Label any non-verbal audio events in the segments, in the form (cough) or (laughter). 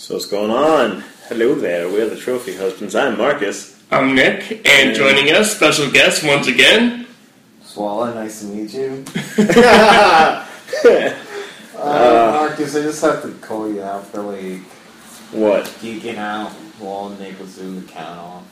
So what's going on? Hello there, we're the Trophy Husbands. I'm Marcus. I'm Nick, and joining us, special guest once again. Swallow, nice to meet you. (laughs) uh, Marcus, I just have to call you out for like What? geeking out while Nick was doing the count off.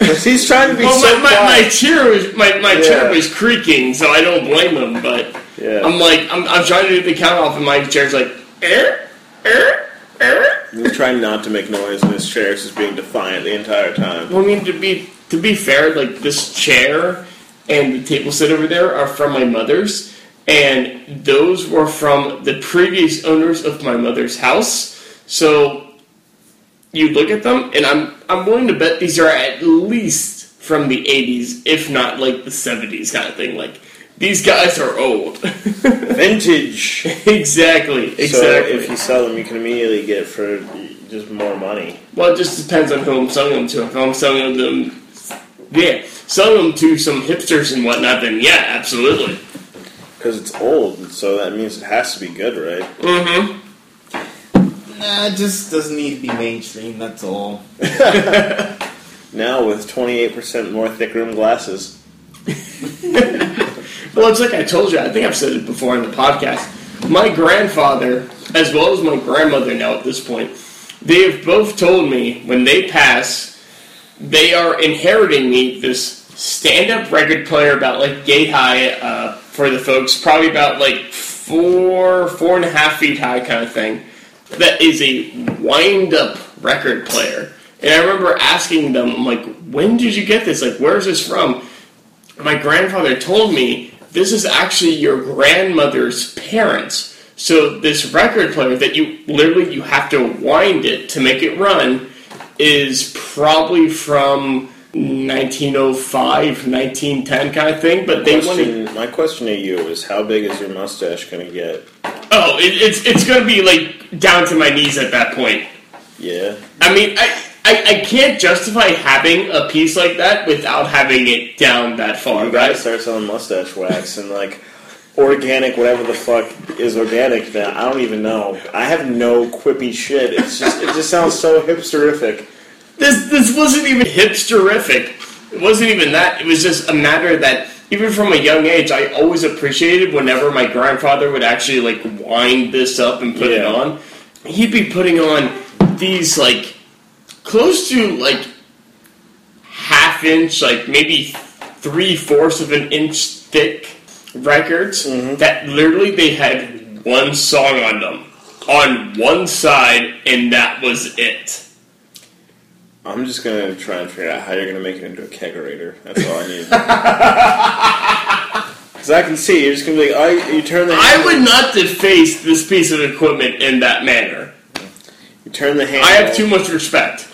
Because he's trying to be Well, so my, my, my chair was my, my Yeah. chair was creaking, so I don't blame him. But Yeah. I'm like, I'm, I'm trying to do the count off, and my chair's like, er, er, er. He's trying not to make noise, and his chair is just being defiant the entire time. Well, I mean, to be to be fair, like this chair and the table set over there are from my mother's, and those were from the previous owners of my mother's house. So you look at them, and I'm I'm willing to bet these are at least from the '80s, if not like the '70s kind of thing. Like these guys are old. (laughs) Vintage! exactly. Exactly. So if you sell them, you can immediately get for just more money. Well, it just depends on who I'm selling them to. If I'm selling them, yeah, selling them to some hipsters and whatnot, then yeah, absolutely. Because it's old, so that means it has to be good, right? Mm-hmm. Nah, it just doesn't need to be mainstream, that's all. (laughs) Now with 28% more thick rim glasses. (laughs) Well, it's like I told you. I think I've said it before in the podcast. My grandfather, as well as my grandmother now at this point, they have both told me when they pass, they are inheriting me this stand-up record player about like gay high uh, for the folks, probably about like four, four and a half feet high kind of thing. That is a wind-up record player. And I remember asking them, I'm like, when did you get this? Like, where is this from? my grandfather told me this is actually your grandmother's parents. So this record player that you literally you have to wind it to make it run is probably from 1905, 1910 kind of thing. But they wanted my question to you is how big is your mustache going to get? oh, it, it's it's gonna be like down to my knees at that point. Yeah. I mean, I, I, I can't justify having a piece like that without having it down that far, You gotta right? start selling mustache wax and like organic, whatever the fuck is organic. Now I don't even know. I have no quippy shit. It's just it just sounds so hipsterific. This this wasn't even hipsterific. It wasn't even that. It was just a matter that even from a young age, I always appreciated whenever my grandfather would actually like wind this up and put it on. He'd be putting on these like close to like half inch, like maybe three fourths of an inch thick records mm-hmm. that literally they had one song on them on one side, and that was it. I'm just gonna try and figure out how you're gonna make it into a kegerator. That's all I need. (laughs) (laughs) Because I can see you're just gonna be like, oh, you turn the I would not deface this piece of equipment in that manner. you turn the handle. I have too much respect.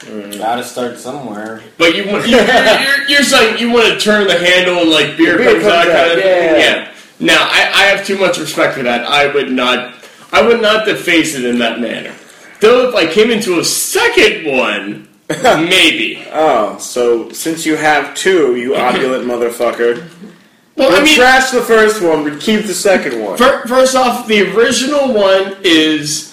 Mm. Gotta start somewhere. But you want (laughs) you're, you're, you're saying you want to turn the handle and like beer, beer comes, comes out, out, kind of yeah. thing. Yeah. Now I, I have too much respect for that. I would not. I would not deface it in that manner. Though if I came into a second one, (laughs) maybe. Oh, so since you have two, you (laughs) opulent motherfucker. Well, We'll I mean, trash the first one, but keep the second one. First off, the original one is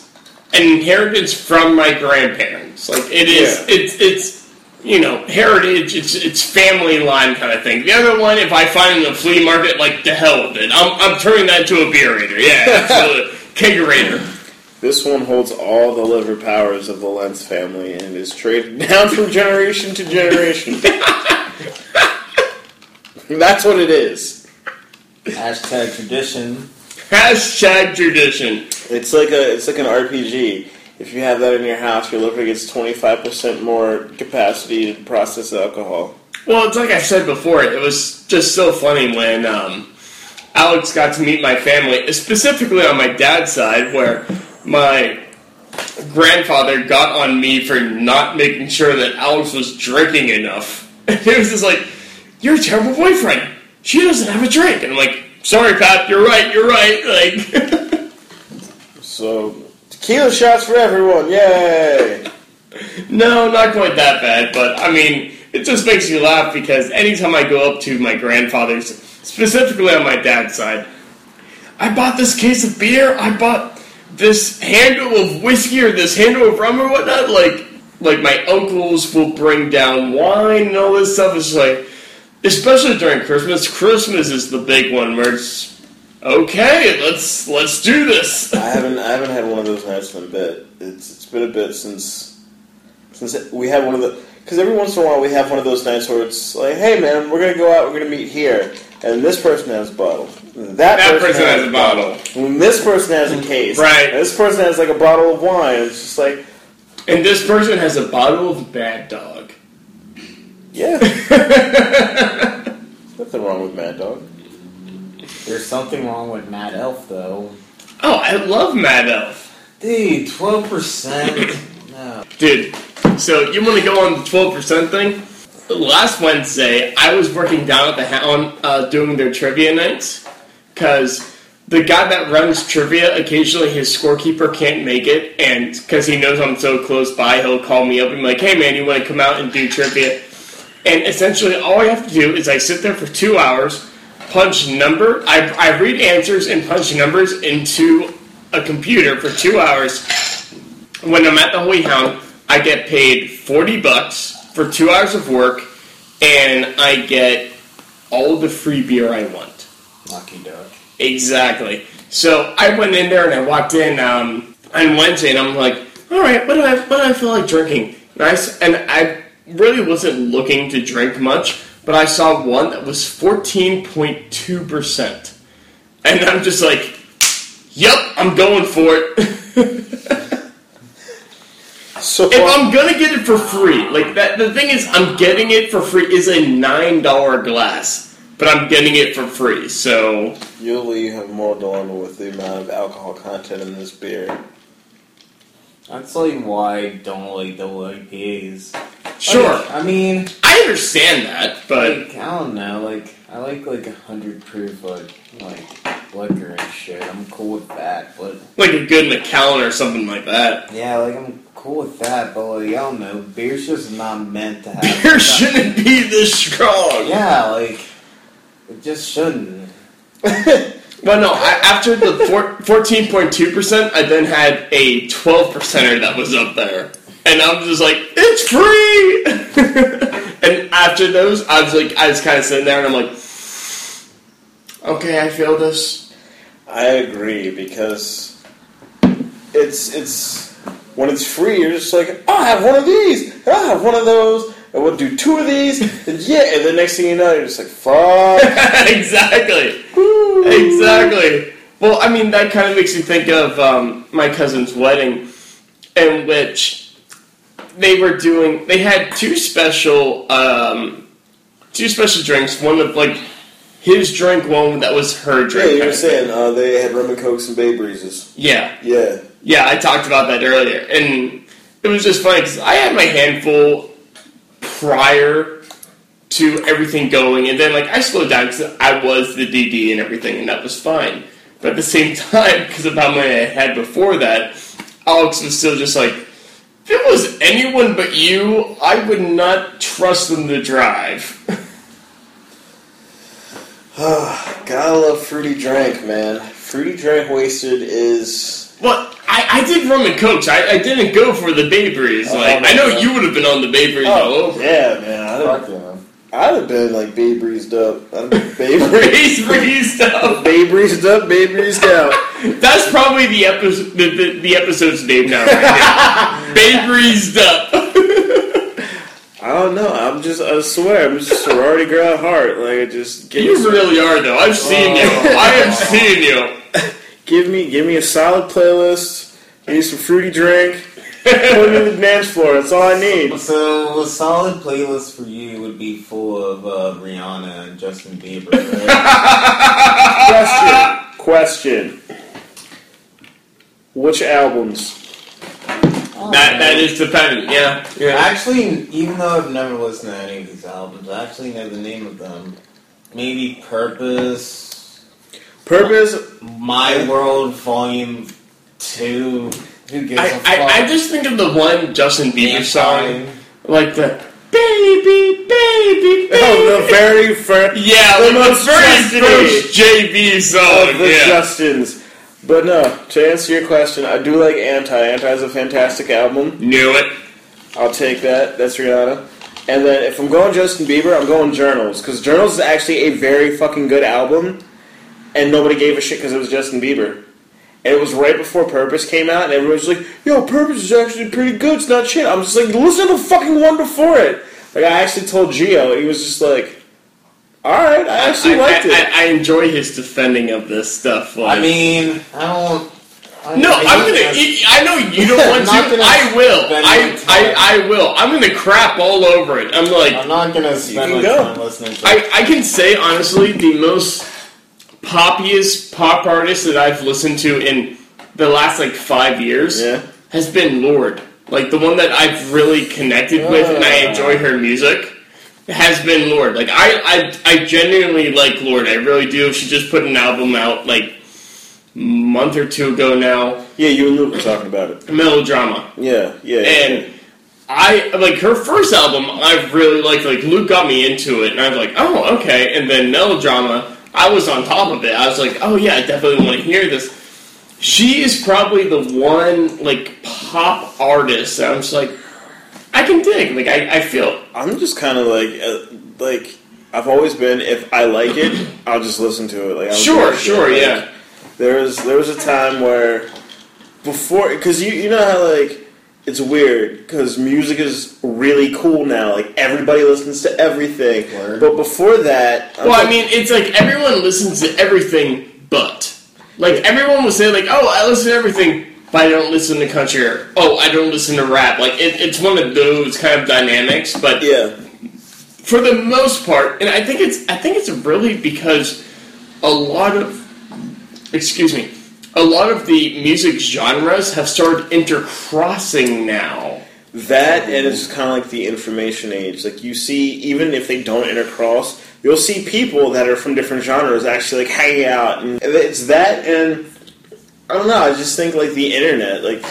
an inheritance from my grandparents. Like it is, Yeah. it's it's you know heritage. It's it's family line kind of thing. The other one, if I find in the flea market, like the hell with it. I'm I'm turning that to a beerator. Yeah, (laughs) absolutely. Kegerator. This one holds all the liver powers of the Lentz family and is traded (laughs) down from generation to generation. (laughs) That's what it is. Hashtag tradition. Hashtag tradition. It's like a it's like an RPG. If you have that in your house, your liver gets twenty five percent more capacity to process alcohol. Well, it's like I said before. It was just so funny when um, Alex got to meet my family, specifically on my dad's side, where my grandfather got on me for not making sure that Alex was drinking enough. (laughs) He was just like, "You're a terrible boyfriend. She doesn't have a drink." And I'm like, "Sorry, Pat. You're right. You're right." Like, (laughs) So tequila shots for everyone, yay! no, not quite that bad. But I mean, it just makes you laugh because anytime I go up to my grandfather's, specifically on my dad's side, I bought this case of beer. I bought this handle of whiskey or this handle of rum or whatnot. Like, like my uncles will bring down wine and all this stuff. It's like, especially during Christmas. Christmas is the big one where it's okay. Let's let's do this. (laughs) I haven't I haven't had one of those nights in a bit. It's it's been a bit since since we had one of the because every once in a while we have one of those nights where it's like, hey man, we're gonna go out, we're gonna meet here, and this person has a bottle, that, That person has a bottle. and this person has a case, Right. and this person has like a bottle of wine. It's just like, And this person has a bottle of Bad Dog. Yeah, (laughs) nothing wrong with Mad Dog. There's something wrong with Mad Elf, though. Oh, I love Mad Elf. Dude, 12%? No. Dude, so you want to go on the twelve percent thing? Last Wednesday, I was working down at the Hound uh, doing their trivia nights because the guy that runs trivia occasionally his scorekeeper can't make it, and because he knows I'm so close by, he'll call me up and be like, "Hey man, you want to come out and do trivia?" And essentially, all I have to do is I sit there for two hours, punch number, I, I read answers and punch numbers into a computer for two hours when I'm at the Holy Hound, I get paid 40 bucks for two hours of work, and I get all the free beer I want. Lucky duck. Exactly. So I went in there and I walked in um, on Wednesday, and I'm like, all right, what do I, what do I feel like drinking? And I, and I really wasn't looking to drink much, but I saw one that was 14.2%. And I'm just like, yep, I'm going for it. (laughs) So If I'm gonna get it for free, like that, the thing is, I'm getting it for free. Is a nine dollar glass, but I'm getting it for free. So you'll have more dilemma with the amount of alcohol content in this beer. That's like why I don't like double IPAs. Sure, Like, I mean, I understand that, but like, I don't know. Like, I like like a hundred proof like like liquor and shit. I'm cool with that, but like a good Macallan or something like that. yeah, like I'm cool with that. But like, I don't know. Beer's just not meant to have. Beer shouldn't be this strong. Yeah, like it just shouldn't. (laughs) Well, no. I, after the fourteen point two percent, I then had a twelve percenter that was up there, and I'm just like, it's free. (laughs) and after those, I was like, I was kind of sitting there, and I'm like, okay, I feel this. I agree because it's it's when it's free, you're just like, I'll have one of these, I'll have one of those, and we'll do two of these, and yeah, and the next thing you know, you're just like, fuck. (laughs) exactly. Exactly. Well, I mean, that kind of makes me think of um, my cousin's wedding, in which they were doing. They had two special, um, two special drinks. One of like his drink, one that was her Yeah, drink. you were saying uh, they had rum and cokes and Bay Breezes. Yeah, Yeah. yeah. I talked about that earlier, and it was just funny because I had my handful prior to everything going, and then like I slowed down because I was the DD and everything, and that was fine. But at the same (laughs) time, because of how many I had before that, Alex was still just like, if it was anyone but you, I would not trust them to drive. (sighs) Gotta love fruity drink, man. Fruity drink wasted is. Well, I, I did rum and cokes. I, I didn't go for the Bay Breeze. Oh, Like my I know you would have been on the Bay Breeze oh, all Oh, over. yeah, man. I'd have, Fuck yeah. I'd have been like Bay Breezed up. I'd have been Bay Breezed. Bay Breeze stuff. Breezed up, Bay Breezed out. (laughs) That's probably the episode. The, the, the episode's name now. Right there. (laughs) Breezed up. (laughs) I don't know. I'm just. I swear, I'm just a sorority girl at heart. Like, I just give me, You really are, though. I've seen you. Oh. I have seen you. give me, give me a solid playlist. Give me some fruity drink. Put me on the dance floor. That's all I need. So a solid playlist for you would be full of uh, Rihanna and Justin Bieber. Right? (laughs) Question. Question. Which albums? Oh, That that man. is dependent. Yeah. Yeah. Actually, even though I've never listened to any of these albums, I actually know the name of them. Maybe Purpose, Purpose. My World Volume Two. Who gives a I, fuck? I, I just think of the one Justin Bieber song, Mankind. like the baby, baby, baby. (laughs) Oh, the very first. yeah, the like the most very Justin-y first JB song. of the yeah. Justins. But no, to answer your question, I do like Anti. Anti is a fantastic album. Knew it. I'll take that. That's Rihanna. And then if I'm going Justin Bieber, I'm going Journals because Journals is actually a very fucking good album, and nobody gave a shit because it was Justin Bieber. And it was right before Purpose came out, and everyone was like, "Yo, Purpose is actually pretty good. It's not shit." I'm just like, listen to the fucking one before it. Like I actually told Gio, and he was just like, "All right, I actually I, liked I, it." I, I enjoy his defending of this stuff. Like, I mean, I don't. I, no, I I'm hate gonna. that- I know you don't want (laughs) to. I will. I. I, I will. I'm gonna crap all over it. I'm like, I'm not gonna spend can my go. time listening to. I, I can say honestly, the most poppiest pop artist that I've listened to in the last like five years yeah, has been Lorde. Like the one that I've really connected with and I enjoy her music has been Lorde. Like I, I I genuinely like Lorde. I really do. She just put an album out like a month or two ago now. yeah. You and Luke were talking about it. Melodrama. Yeah, yeah. yeah. And I like her first album. I really liked. Like Luke got me into it, and I was like, "Oh, okay." And then Melodrama, I was on top of it. I was like, "Oh yeah, I definitely want to hear this." She is probably the one like pop artist that I'm just like, I can dig. Like I, I feel I'm just kind of like, uh, like I've always been. If I like it, I'll just listen to it. Like, I don't Sure, sure, Like, yeah. There was there was a time where before because you you know how like it's weird because music is really cool now. Like everybody listens to everything. Word. But before that, I'm Well, I mean, it's like everyone listens to everything, but like everyone will say, like, "Oh, I listen to everything, but I don't listen to country." Or, "Oh, I don't listen to rap." Like it, it's one of those kind of dynamics. But yeah, for the most part, and I think it's I think it's really because a lot of excuse me, a lot of the music genres have started intercrossing now. that and it's kind of like the information age. Like you see, even if they don't intercross, you'll see people that are from different genres actually like hanging out, and it's that and I don't know. I just think like the internet, like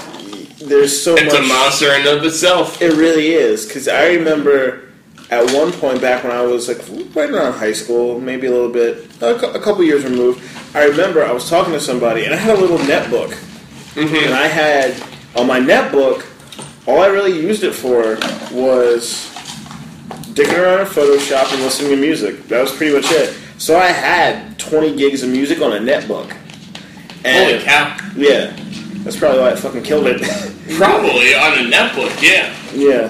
there's so It's much. a monster in and of itself. It really is because I remember at one point back when I was like right around high school, maybe a little bit, a couple years removed. I remember I was talking to somebody and I had a little netbook, mm-hmm. and I had on my netbook. All I really used it for was dicking around in Photoshop and listening to music. That was pretty much it. So I had 20 gigs of music on a netbook. And Holy cow! yeah, that's probably why I fucking killed it. (laughs) Probably on a netbook, yeah. yeah,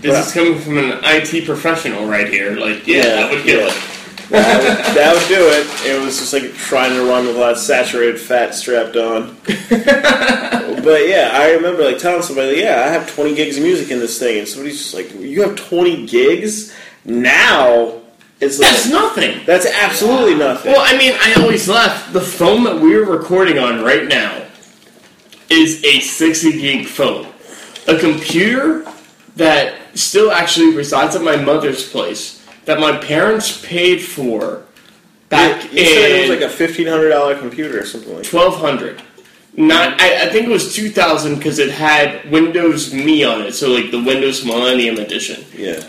This is coming from an IT professional right here. Like, yeah, Yeah, that would kill yeah. it. That would, that would do it. It was just like trying to run with a lot of saturated fat strapped on. but yeah, I remember like telling somebody, "Yeah, I have 20 gigs of music in this thing," and somebody's just like, "You have 20 gigs now?" It's like That's nothing. that's absolutely nothing. Well, I mean, I always laugh. The phone that we're recording on right now is a 60 gig phone. A computer that still actually resides at my mother's place that my parents paid for back you said it was like a fifteen hundred dollar computer or something like. that. 1200. Not, I, I think it was 2000 because it had Windows Me on it, so like the Windows Millennium Edition. Yeah,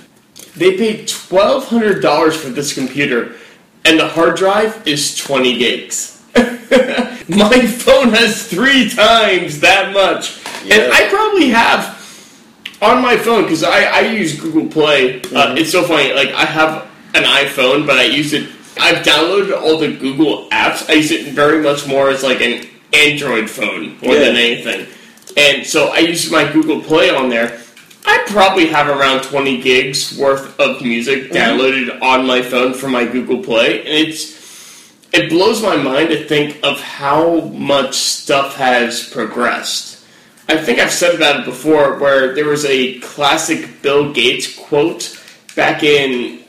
They paid twelve hundred dollars for this computer, and the hard drive is twenty gigs. (laughs) My phone has three times that much, Yeah. and I probably have on my phone because I, I use Google Play. Uh, it's so funny. Like I have an iPhone, but I use it. I've downloaded all the Google apps. I use it very much more as like an Android phone more Yeah. than anything. And so I use my Google Play on there. I probably have around 20 gigs worth of music downloaded on my phone from my Google Play, and it's it blows my mind to think of how much stuff has progressed. I think I've said about it before, where there was a classic Bill Gates quote back in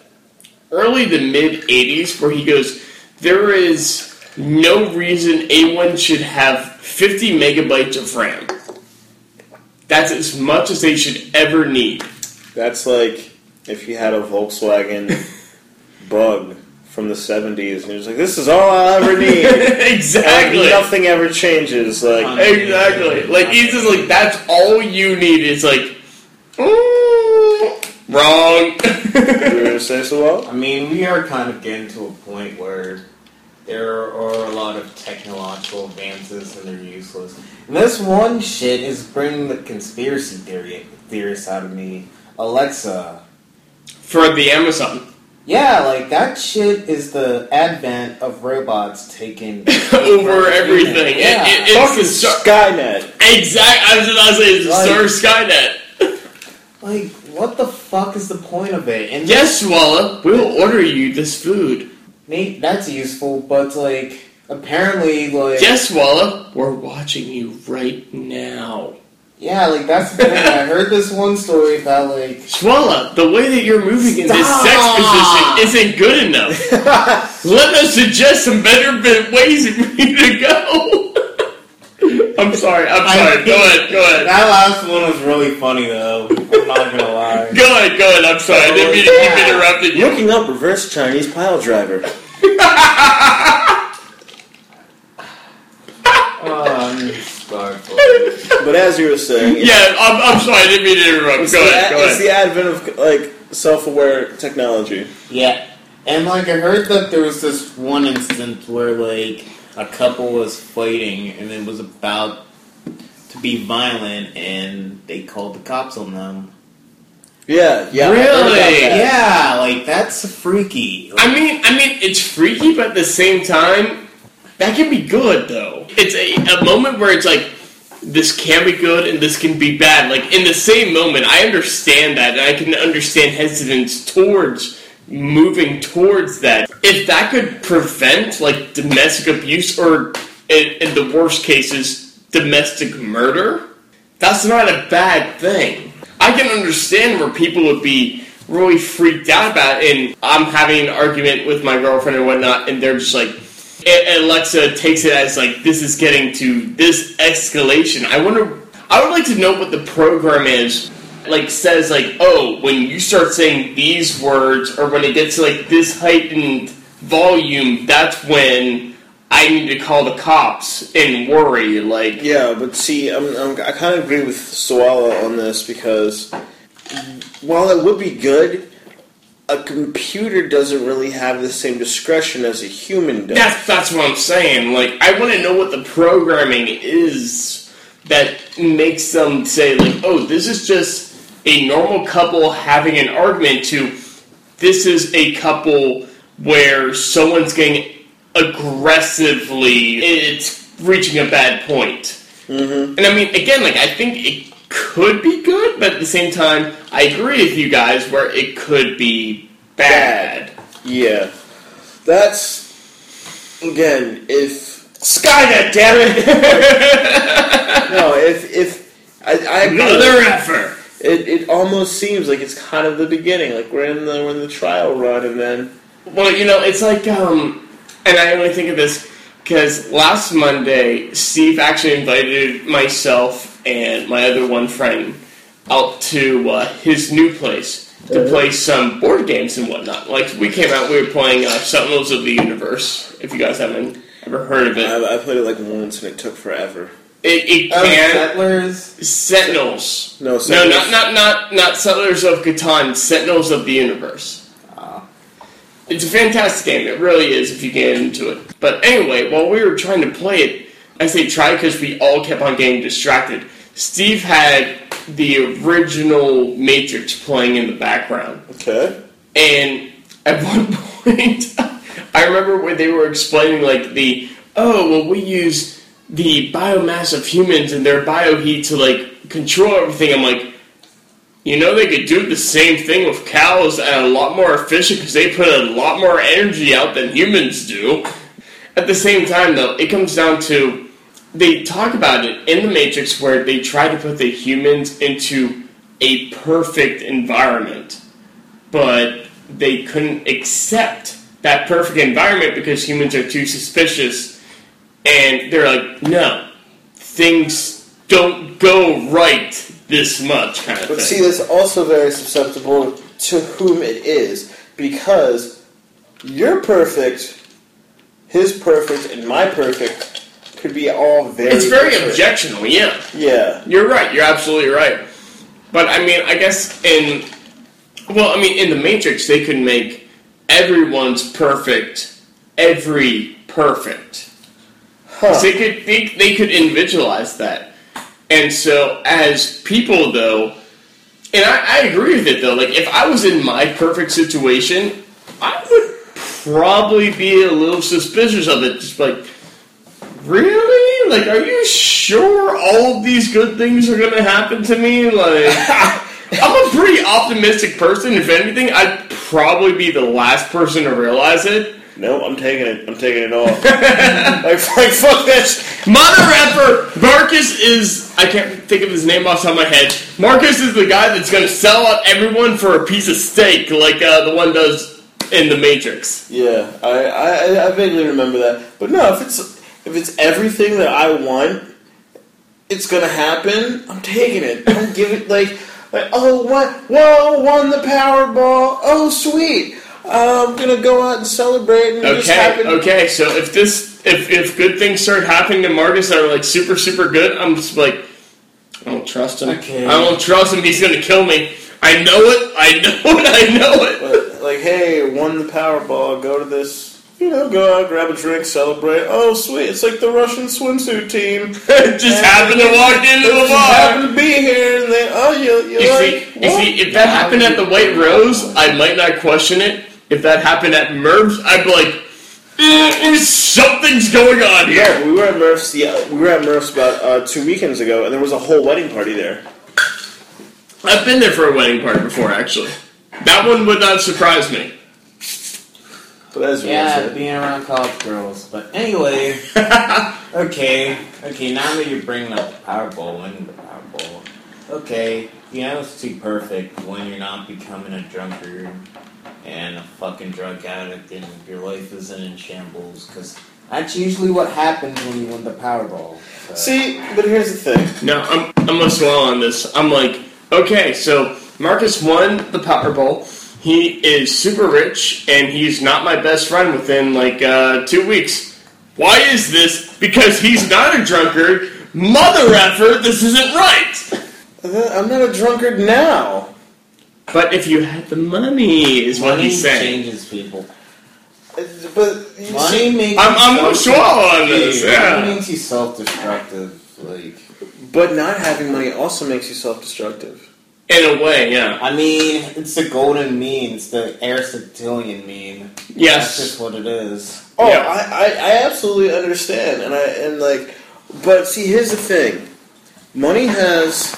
early to mid 80s where he goes, There is no reason anyone should have 50 megabytes of RAM. That's as much as they should ever need. that's like if you had a Volkswagen (laughs) Bug from the seventies, and you're just like, "This is all I'll ever (laughs) need." exactly. Like, nothing ever changes. Like, Exactly. Like he's just like that's all you need. It's like mm, wrong. you (laughs) were gonna say so well? I mean, we are kind of getting to a point where there are a lot of technological advances and they're useless. And this one shit is bringing the conspiracy theory theorists out of me. Alexa. For the Amazon. Yeah, like that shit is the advent of robots taking (laughs) Over everything. It- Yeah. it- it's Fucking star- Skynet. Exactly. I was about to say it's the Like- Star Skynet. like, what the fuck is the point of it? And Yes, Swalla, we'll order you this food. Nate, that's useful, but like, apparently, like, Yes, Swalla, we're watching you right now. Yeah, like that's the thing. I heard this one story about like, Swalla, the way that you're moving in this sex position isn't good enough. (laughs) Let us suggest some better ways for you to go. (laughs) I'm sorry. I'm I sorry. think- Go ahead. Go ahead. that last one was really funny though. I'm not gonna lie. Go ahead. Go ahead. I'm sorry. I didn't mean to keep interrupting you. Looking up reverse Chinese pile driver. Oh, (laughs) I'm. (laughs) But as you were saying, it's, Yeah, I'm, I'm sorry. I didn't mean to interrupt. it's Go the, ahead. Go it's ahead. the advent of like self-aware technology. Yeah, and like I heard that there was this one instance where like a couple was fighting and it was about to be violent, and they called the cops on them. Yeah, yeah. I heard about Really? Yeah, like that's freaky. I mean, I mean, it's freaky, but at the same time, that can be good though. It's a, a moment where it's like this can be good and this can be bad. Like in the same moment, I understand that, and I can understand hesitance towards moving towards that. If that could prevent like domestic abuse or, in, in the worst cases, domestic murder, that's not a bad thing. I can understand where people would be really freaked out about it, and I'm having an argument with my girlfriend and whatnot, and they're just like, and Alexa takes it as like this is getting to this escalation. I wonder. I would like to know what the program is. Like says like, oh, when you start saying these words, or when it gets to like this heightened volume, that's when I need to call the cops and worry. Like, Yeah, but see, I'm, I'm, I kind of agree with Suala on this because while it would be good, a computer doesn't really have the same discretion as a human does. That's that's what I'm saying. Like I want to know what the programming is that makes them say like, "Oh, this is just a normal couple having an argument." To this is a couple where someone's getting aggressively. It's reaching a bad point. Mm-hmm. And I mean, again, like I think it could be good, but at the same time, I agree with you guys where it could be bad. Yeah, that's again if Skynet, damn it! (laughs) no if if I, I. Another effort. It, it almost seems like it's kind of the beginning, like we're in the we're in the trial run, and then Well, you know, it's like, um, and I only think of this because last Monday, Steve actually invited myself and my other one friend out to uh, his new place to Uh-huh. play some board games and whatnot. Like, we came out, we were playing uh, Sentinels of the Universe, if you guys haven't ever heard of it. I, I played it like once, and it took forever. It, it Oh, can. settlers. Sentinels. No, No, Sentinels- not, not, not, not Settlers of Catan, Sentinels of the Universe. Ah. It's a fantastic game. It really is if you get into it. But anyway, while we were trying to play it, I say try because we all kept on getting distracted. Steve had the original Matrix playing in the background. Okay. And at (laughs) one point, I remember when they were explaining, like, the, oh, well, we use the biomass of humans and their bioheat to, like, control everything. I'm like, you know, they could do the same thing with cows and a lot more efficient because they put a lot more energy out than humans do. At the same time, though, it comes down to they talk about it in the Matrix where they try to put the humans into a perfect environment, but they couldn't accept that perfect environment because humans are too suspicious, and they're like, no, things don't go right this much, kind of But thing. see, that's also very susceptible to whom it is because you're perfect, his perfect, and my perfect could be all very. it's very different. objectionable, yeah. Yeah. You're right. You're absolutely right. But I mean, I guess in well, I mean, in the Matrix, they could make everyone's perfect every perfect. Huh. They could they, they could individualize that. And so as people though, and I, I agree with it though, like if I was in my perfect situation, I would probably be a little suspicious of it. Just like, really? Like, are you sure all of these good things are gonna happen to me? Like (laughs) I'm a pretty optimistic person. If anything, I'd probably be the last person to realize it. No, I'm taking it. I'm taking it all. (laughs) like, like, fuck this. Mother effer! Marcus is. I can't think of his name off the top of my head. Marcus is the guy that's going to sell out everyone for a piece of steak, like uh, the one does in The Matrix. Yeah, I, I I vaguely remember that. But no, if it's if it's everything that I want, it's gonna happen. I'm taking it. Don't give it like like oh what whoa won the Powerball. Oh sweet. I'm gonna go out and celebrate and Okay, okay. So if this, if if good things start happening to Marcus that are like super super good, I'm just like, I don't trust him. Okay. I don't trust him. He's to kill me. I know it. I know (laughs) it. I know it. But, like hey, won the Powerball. Go to this. You know, go out, grab a drink, celebrate. Oh, sweet! It's like the Russian swimsuit team. (laughs) just happened to walk into They the just bar. happened to be here, and they oh you you You like see, you see, if that happened at the White Rose, I might not question it. If that happened at Merv's, I'd be like, "Mm, something's going on here. Yeah, we were at Murph's. Yeah, we were at Murph's about uh, two weekends ago, and there was a whole wedding party there. I've been there for a wedding party before, actually. That one would not surprise me. But as you Yeah, said, being around college girls. But anyway, (laughs) okay, okay. Now that you're bringing up the Powerball, winning the Powerball, okay, you know it's too perfect when you're not becoming a drunkard and a fucking drug addict, and your life isn't in shambles. Because that's usually what happens when you win the Powerball. So. see, but here's the thing. No, I'm, I'm gonna swallow on this. I'm like, okay, so Marcus won the Powerball. He is super rich, and he's not my best friend within like uh, two weeks. Why is this? Because he's not a drunkard. Mother effer, this isn't right. I'm not a drunkard now. But if you had the money, is what money he's saying. changes people. But you Money see, makes I'm, you I'm gonna self- swallow on this. Money Yeah. makes you self-destructive. Like, but not having money also makes you self-destructive. In a way, yeah. I mean, it's the golden mean. It's the Aristotelian mean. Yes, that's just what it is. Oh, Yeah. I, I, I absolutely understand, and I and like, but see, here's the thing: money has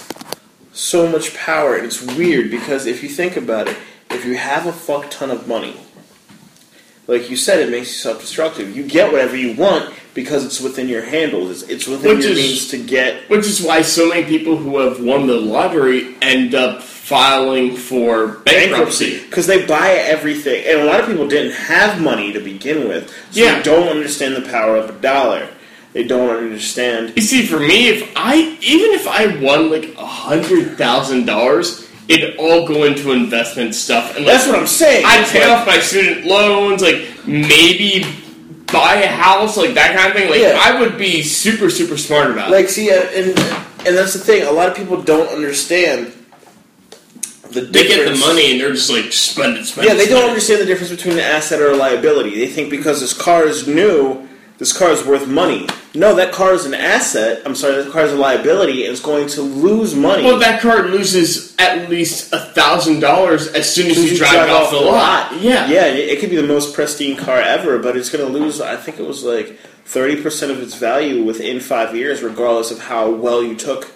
so much power, and it's weird because if you think about it, if you have a fuck ton of money, like you said, it makes you self-destructive. You get whatever you want because it's within your handles. It's, it's within Which your is- means to get. Which is why so many people who have won the lottery end up filing for bankruptcy. because they buy everything, and a lot of people didn't have money to begin with, so Yeah. they don't understand the power of a dollar. They don't understand. You see, for me, if I even if I won like a hundred thousand dollars, it'd all go into investment stuff, and like, That's what I'm saying. I'd It's pay like- off my student loans, like maybe buy a house, like that kind of thing. Like Yeah. I would be super super smart about it. Like, see, uh, and and that's the thing. A lot of people don't understand the They get the money and they're just like spend it, spend Yeah, it. they don't it. understand the difference between an asset or a liability. They think because this car is new, this car is worth money. No, that car is an asset. I'm sorry, that car is a liability, and it's going to lose money. Well, that car loses at least a thousand dollars as soon as you, drive, it off the lot. Yeah, yeah, it it could be the most pristine car ever, but it's going to lose. I think it was like thirty percent of its value within five years, regardless of how well you took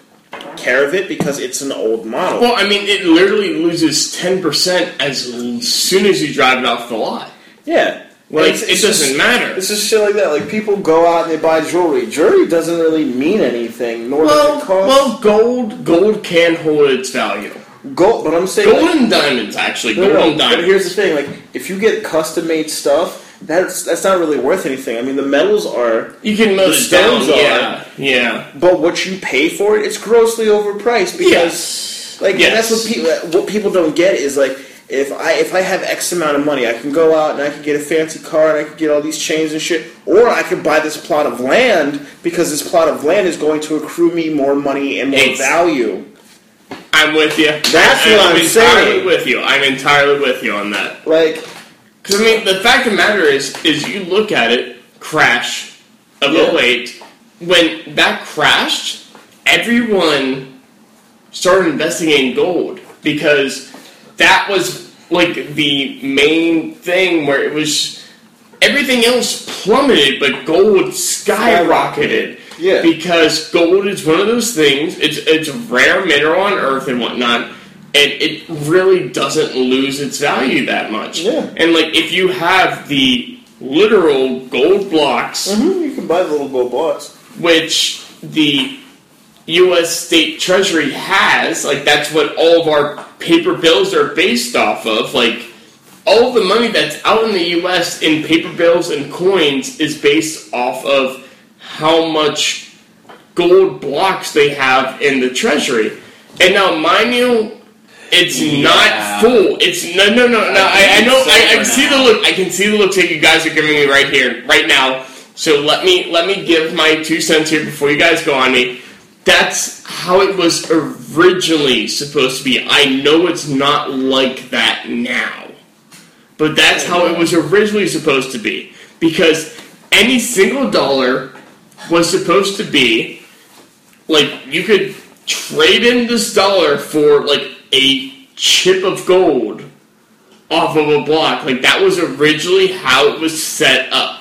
care of it, because it's an old model. Well, I mean, it literally loses ten percent as soon as you drive it off the lot. yeah, Like It's- it doesn't just- matter. It's just shit like that. Like people go out and they buy jewelry. Jewelry doesn't really mean anything, nor Well, does it cost well, gold gold can hold its value. gold. But I'm saying, Gold like, and diamonds, actually, no, gold no, and But here's the thing: like if you get custom made stuff, that's that's not really worth anything. I mean, the metals are, you can the it down. stones are- Yeah, yeah. but what you pay for it, it's grossly overpriced because. Yes. Like Yes. that's what people what people don't get is like if I if I have X amount of money, I can go out and I can get a fancy car and I can get all these chains and shit, or I can buy this plot of land because this plot of land is going to accrue me more money and more Ex- value. I'm with you. That's what I'm entirely saying. with you. I'm entirely with you on that. Like Because I mean, the fact of the matter is, is you look at it, crash of Yeah. 08, when that crashed, everyone started investing in gold because that was like the main thing where it was everything else plummeted, but gold skyrocketed. Yeah. Because gold is one of those things. It's it's a rare mineral on Earth and whatnot, and it really doesn't lose its value that much. Yeah. And like if you have the literal gold blocks, hmm You can buy the little gold blocks. which the U.S. state treasury has, like that's what all of our paper bills are based off of. Like all the money that's out in the U.S. in paper bills and coins is based off of how much gold blocks they have in the treasury. And now, mind you, it's Yeah. not full. It's no, no, no, no. I, I know. I, I can see the look. I can see the look that you guys are giving me right here, right now. So let me let me give my two cents here before you guys go on me. That's how it was originally supposed to be. I know it's not like that now, but that's how it was originally supposed to be. Because any single dollar was supposed to be like you could trade in this dollar for like a chip of gold off of a block. Like that was originally how it was set up.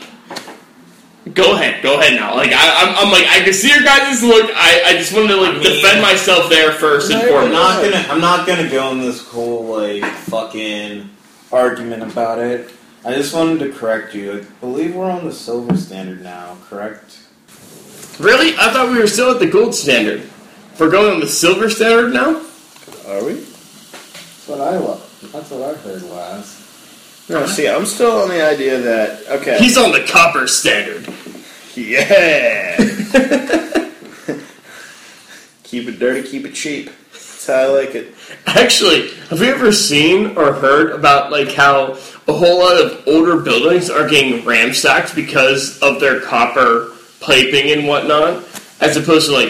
Go ahead, go ahead now. Like I, I'm, I'm like I can see your guys' look. I, I just wanted to like I mean- defend myself there first and No, I'm not gonna. I'm not gonna go in this whole like fucking argument about it. I just wanted to correct you. I believe we're on the silver standard now. Correct? Really? I thought we were still at the gold standard. We're going on the silver standard now. Are we? That's what I love. That's what I heard last. No, see, I'm still on the idea that okay. He's on the copper standard. Yeah. (laughs) keep it dirty, keep it cheap. That's how I like it. Actually, have you ever seen or heard about like how a whole lot of older buildings are getting ransacked because of their copper piping and whatnot, as opposed to like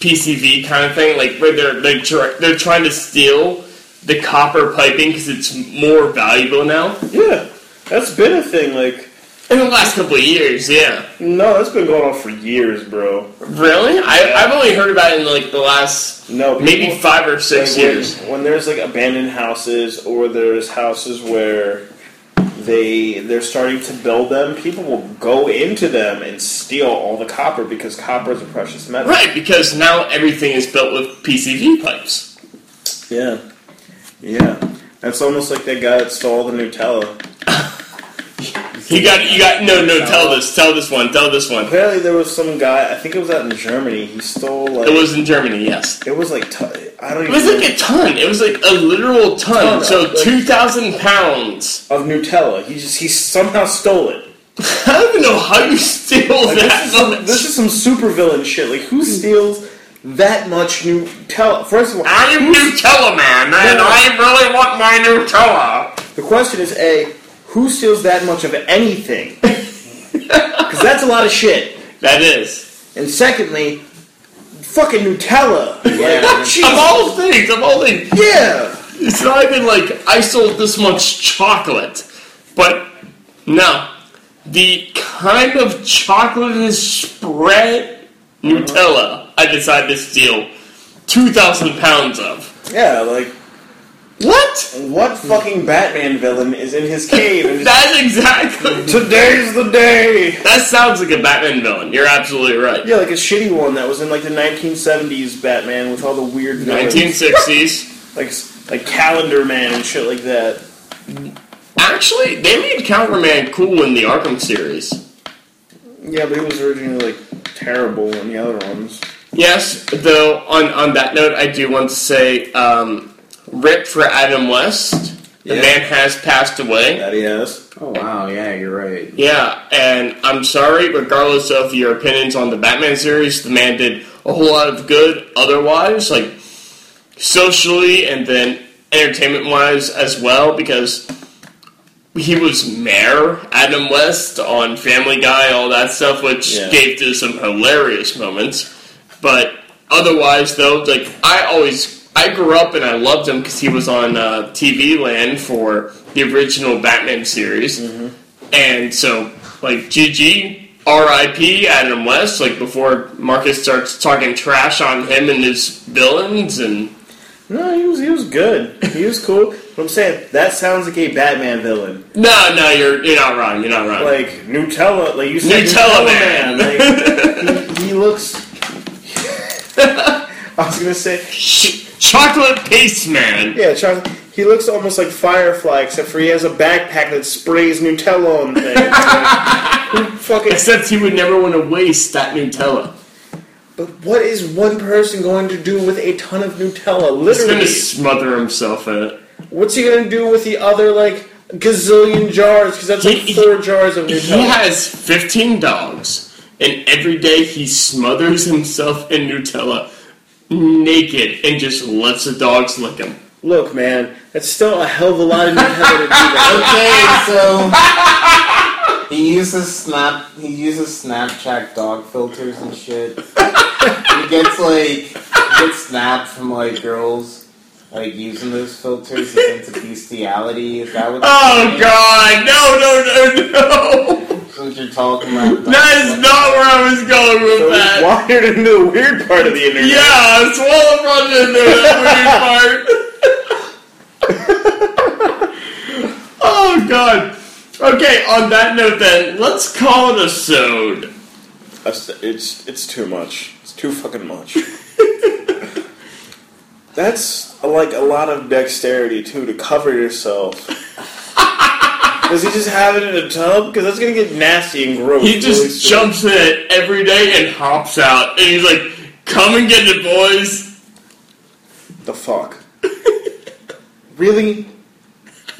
PCV kind of thing, like where they're they're, tr- they're trying to steal the copper piping because it's more valuable now. Yeah, that's been a thing. Like, In the last couple of years, yeah. no, that's been going on for years, bro. Really? I, I've only heard about it in like the last No, maybe five or six when- years. When, there's like abandoned houses or there's houses where they they're starting to build them, people will go into them and steal all the copper because copper is a precious metal. Right, because now everything is built with PCV pipes. Yeah, yeah. That's almost like that guy that stole the Nutella. You got, you got. No, no. Tell this. Tell this one. Tell this one. Apparently, there was some guy. I think it was out in Germany. He stole like It was in Germany. Yes. It was like t- I don't It was know, like a ton. It was like a literal ton. Ton, so like- two thousand pounds. of Nutella. He just he somehow stole it. (laughs) I don't even know how you steal Like, that this, is some, this is some supervillain shit. Like who steals that much new Nutella? First of all, I'm Nutella man, and No. I really want my Nutella. the question is a who steals that much of anything? (laughs) Because that's a lot of shit. That is. And secondly, fucking Nutella. Yeah. (laughs) Like, Jesus. Of all things, of all things, yeah. it's not even like I sold this much chocolate, but no, the kind of chocolate is spread Nutella. I decided to steal two thousand pounds of. Yeah, like What? what fucking Batman villain is in his cave and (laughs) That's exactly. today's the day. That sounds like a Batman villain. You're absolutely right. Yeah, like a shitty one that was in like the 1970s Batman with all the weird villains. 1960s. (laughs) like like Calendar Man and shit like that. Actually, they made Calendar Man cool in the Arkham series. Yeah, but he was originally like terrible in the other ones. Yes, though on on that note, I do want to say, um, rip for Adam West. The Yeah. man has passed away. That he has. Oh wow, yeah, you're right. Yeah, and I'm sorry, regardless of your opinions on the Batman series, the man did a whole lot of good otherwise, like socially and then entertainment wise as well, because he was Mayor Adam West on Family Guy, all that stuff, which Yeah. gave to some hilarious moments. But otherwise, though, like I always, I grew up and I loved him because he was on uh, TV Land for the original Batman series, and so like GG, RIP, Adam West, like before Marcus starts talking trash on him and his villains and No, he was he was good. He was cool. But I'm saying that sounds like a Batman villain. No, no, you're you're not wrong, you're not wrong. Like Nutella, like you said, Nutella Nutella, Man. man. Like, (laughs) he, he looks. (laughs) I was gonna say, Ch- chocolate paste man. yeah, chocolate. He looks almost like Firefly, except for he has a backpack that sprays Nutella on things. (laughs) Like, fucking. Except he would never want to waste that Nutella. But what is one person going to do with a ton of Nutella? He's Literally, gonna smother himself in it. what's he gonna do with the other like gazillion jars? Because that's like He- four jars of Nutella. He has 15 dogs, and every day he smothers himself in Nutella naked and just lets the dogs lick him. Look, man, that's still a hell of a lot of Nutella to do that. (laughs) Okay, so he uses snap. He uses Snapchat dog filters and shit. he gets like he gets snaps from like girls like using those filters into bestiality. Is that what? Oh God! No! No! No! No! What you're talking about? That is not where I was going with So that. Wired into the weird part of the internet. Yeah, swallow run into that weird part. (laughs) oh God. Okay, on that note, then let's call it a sode. It's it's too much. It's too fucking much. (laughs) That's like a lot of dexterity too to cover yourself. Does he just have it in a tub? Because that's gonna get nasty and gross. He just soon. jumps in it every day and hops out, and he's like, "Come and get it, boys." The fuck? really?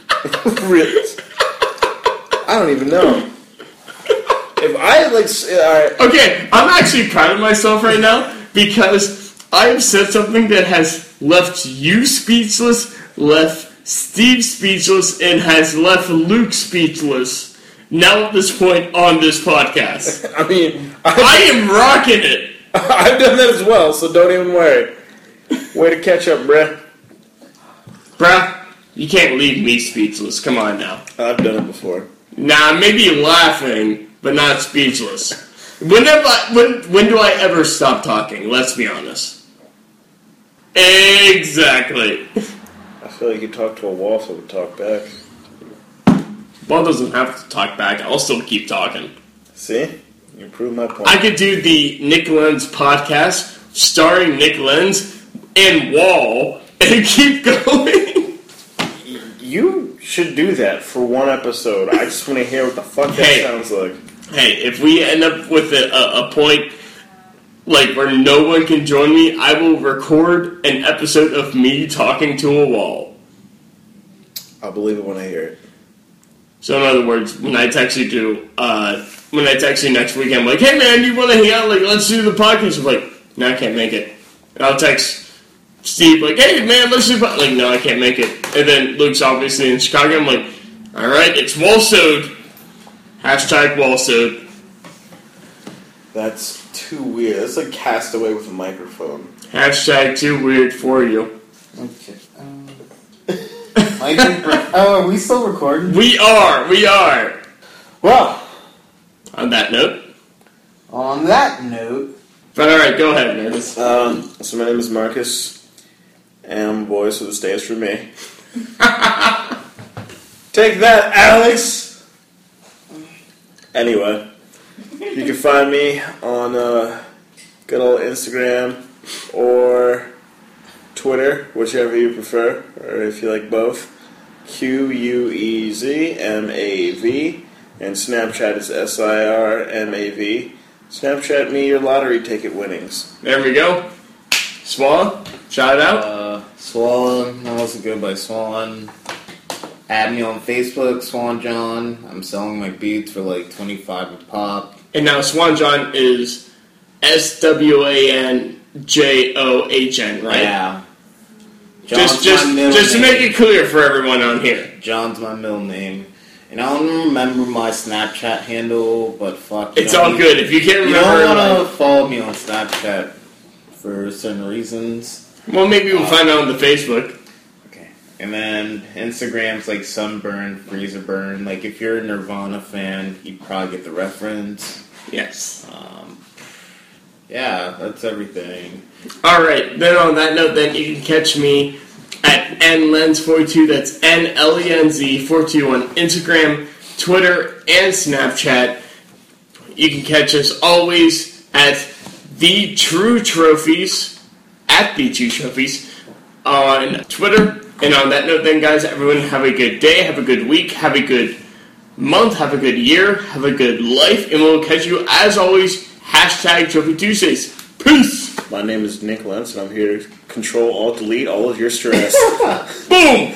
(laughs) really? I don't even know. If I like, s- uh, alright, Okay, I'm actually proud of myself right now because I've said something that has left you speechless, left Steve speechless, and has left Luke speechless. Now at this point on this podcast, (laughs) I mean, I I, am rocking it. (laughs) I've done that as well, so don't even worry. Way to catch up, bruh. Bruh, you can't leave me speechless. Come on now. I've done it before. Nah, maybe laughing, but not speechless. When, have I, when, when do I ever stop talking? Let's be honest. Exactly. (laughs) I feel like you talk to a wall, so it would talk back. Ball doesn't have to talk back. I'll still keep talking. See? You prove my point. I could do the Nick Lenz podcast starring Nick Lenz and Wall and (laughs) keep going. you should do that for one episode. I just want to hear what the fuck that Hey. sounds like. hey, if we end up with a, a, a point like where no one can join me, I will record an episode of me talking to a wall. I'll believe it when I hear it. So in other words, when I text you to uh, when I text you next week, I'm like, "Hey man, you want to hang out? Like, let's do the podcast." I'm like, "No, I can't make it." And I'll text Steve like, "Hey man, let's do the like, no, I can't make it." And then Luke's obviously in Chicago. I'm like, "All right, it's Walsode." Hashtag Walsode. That's too weird. That's like Castaway with a microphone. Hashtag too weird for you. Okay. Um, (laughs) I think. Oh, are we still recording? We are, we are. Well, On that note, On that note, but all right, go ahead, Nerdist. um, so my name is Marcus, and I'm a boy, so this stands for me. (laughs) Take that, Alex! Anyway, you can find me on uh, good old Instagram or Twitter, whichever you prefer, or if you like both. Q U E Z M A V, and Snapchat is S I R M A V. Snapchat me your lottery ticket winnings. There we go. Swan, shout it out. uh, Swan, that wasn't good by Swan. Add me on Facebook, Swan John. I'm selling my beats for like 25 a pop. And now Swan John is S W A N J O H N, right? Yeah. John's just my middle just to name. make it clear for everyone on here. John's my middle name. And I don't remember my Snapchat handle, but fuck. It's all good. If you can't remember, You don't want to follow me on Snapchat for certain reasons. well, maybe we'll uh, find out on the Facebook. Okay. And then Instagram's like sunburn, freezer burn. Like if you're a Nirvana fan, you probably get the reference. Yes. Um, yeah, that's everything. All right. Then on that note, then you can catch me at nlenz42. That's n l e n z 42 on Instagram, Twitter, and Snapchat. You can catch us always at the True Trophies at the True Trophies on Twitter. And on that note, then guys, everyone have a good day, have a good week, have a good month, have a good year, have a good life, and we'll catch you as always. Hashtag Trophy Tuesdays. Peace. My name is Nick Lenz, and I'm here to control, alt, delete all of your stress. (laughs) Boom.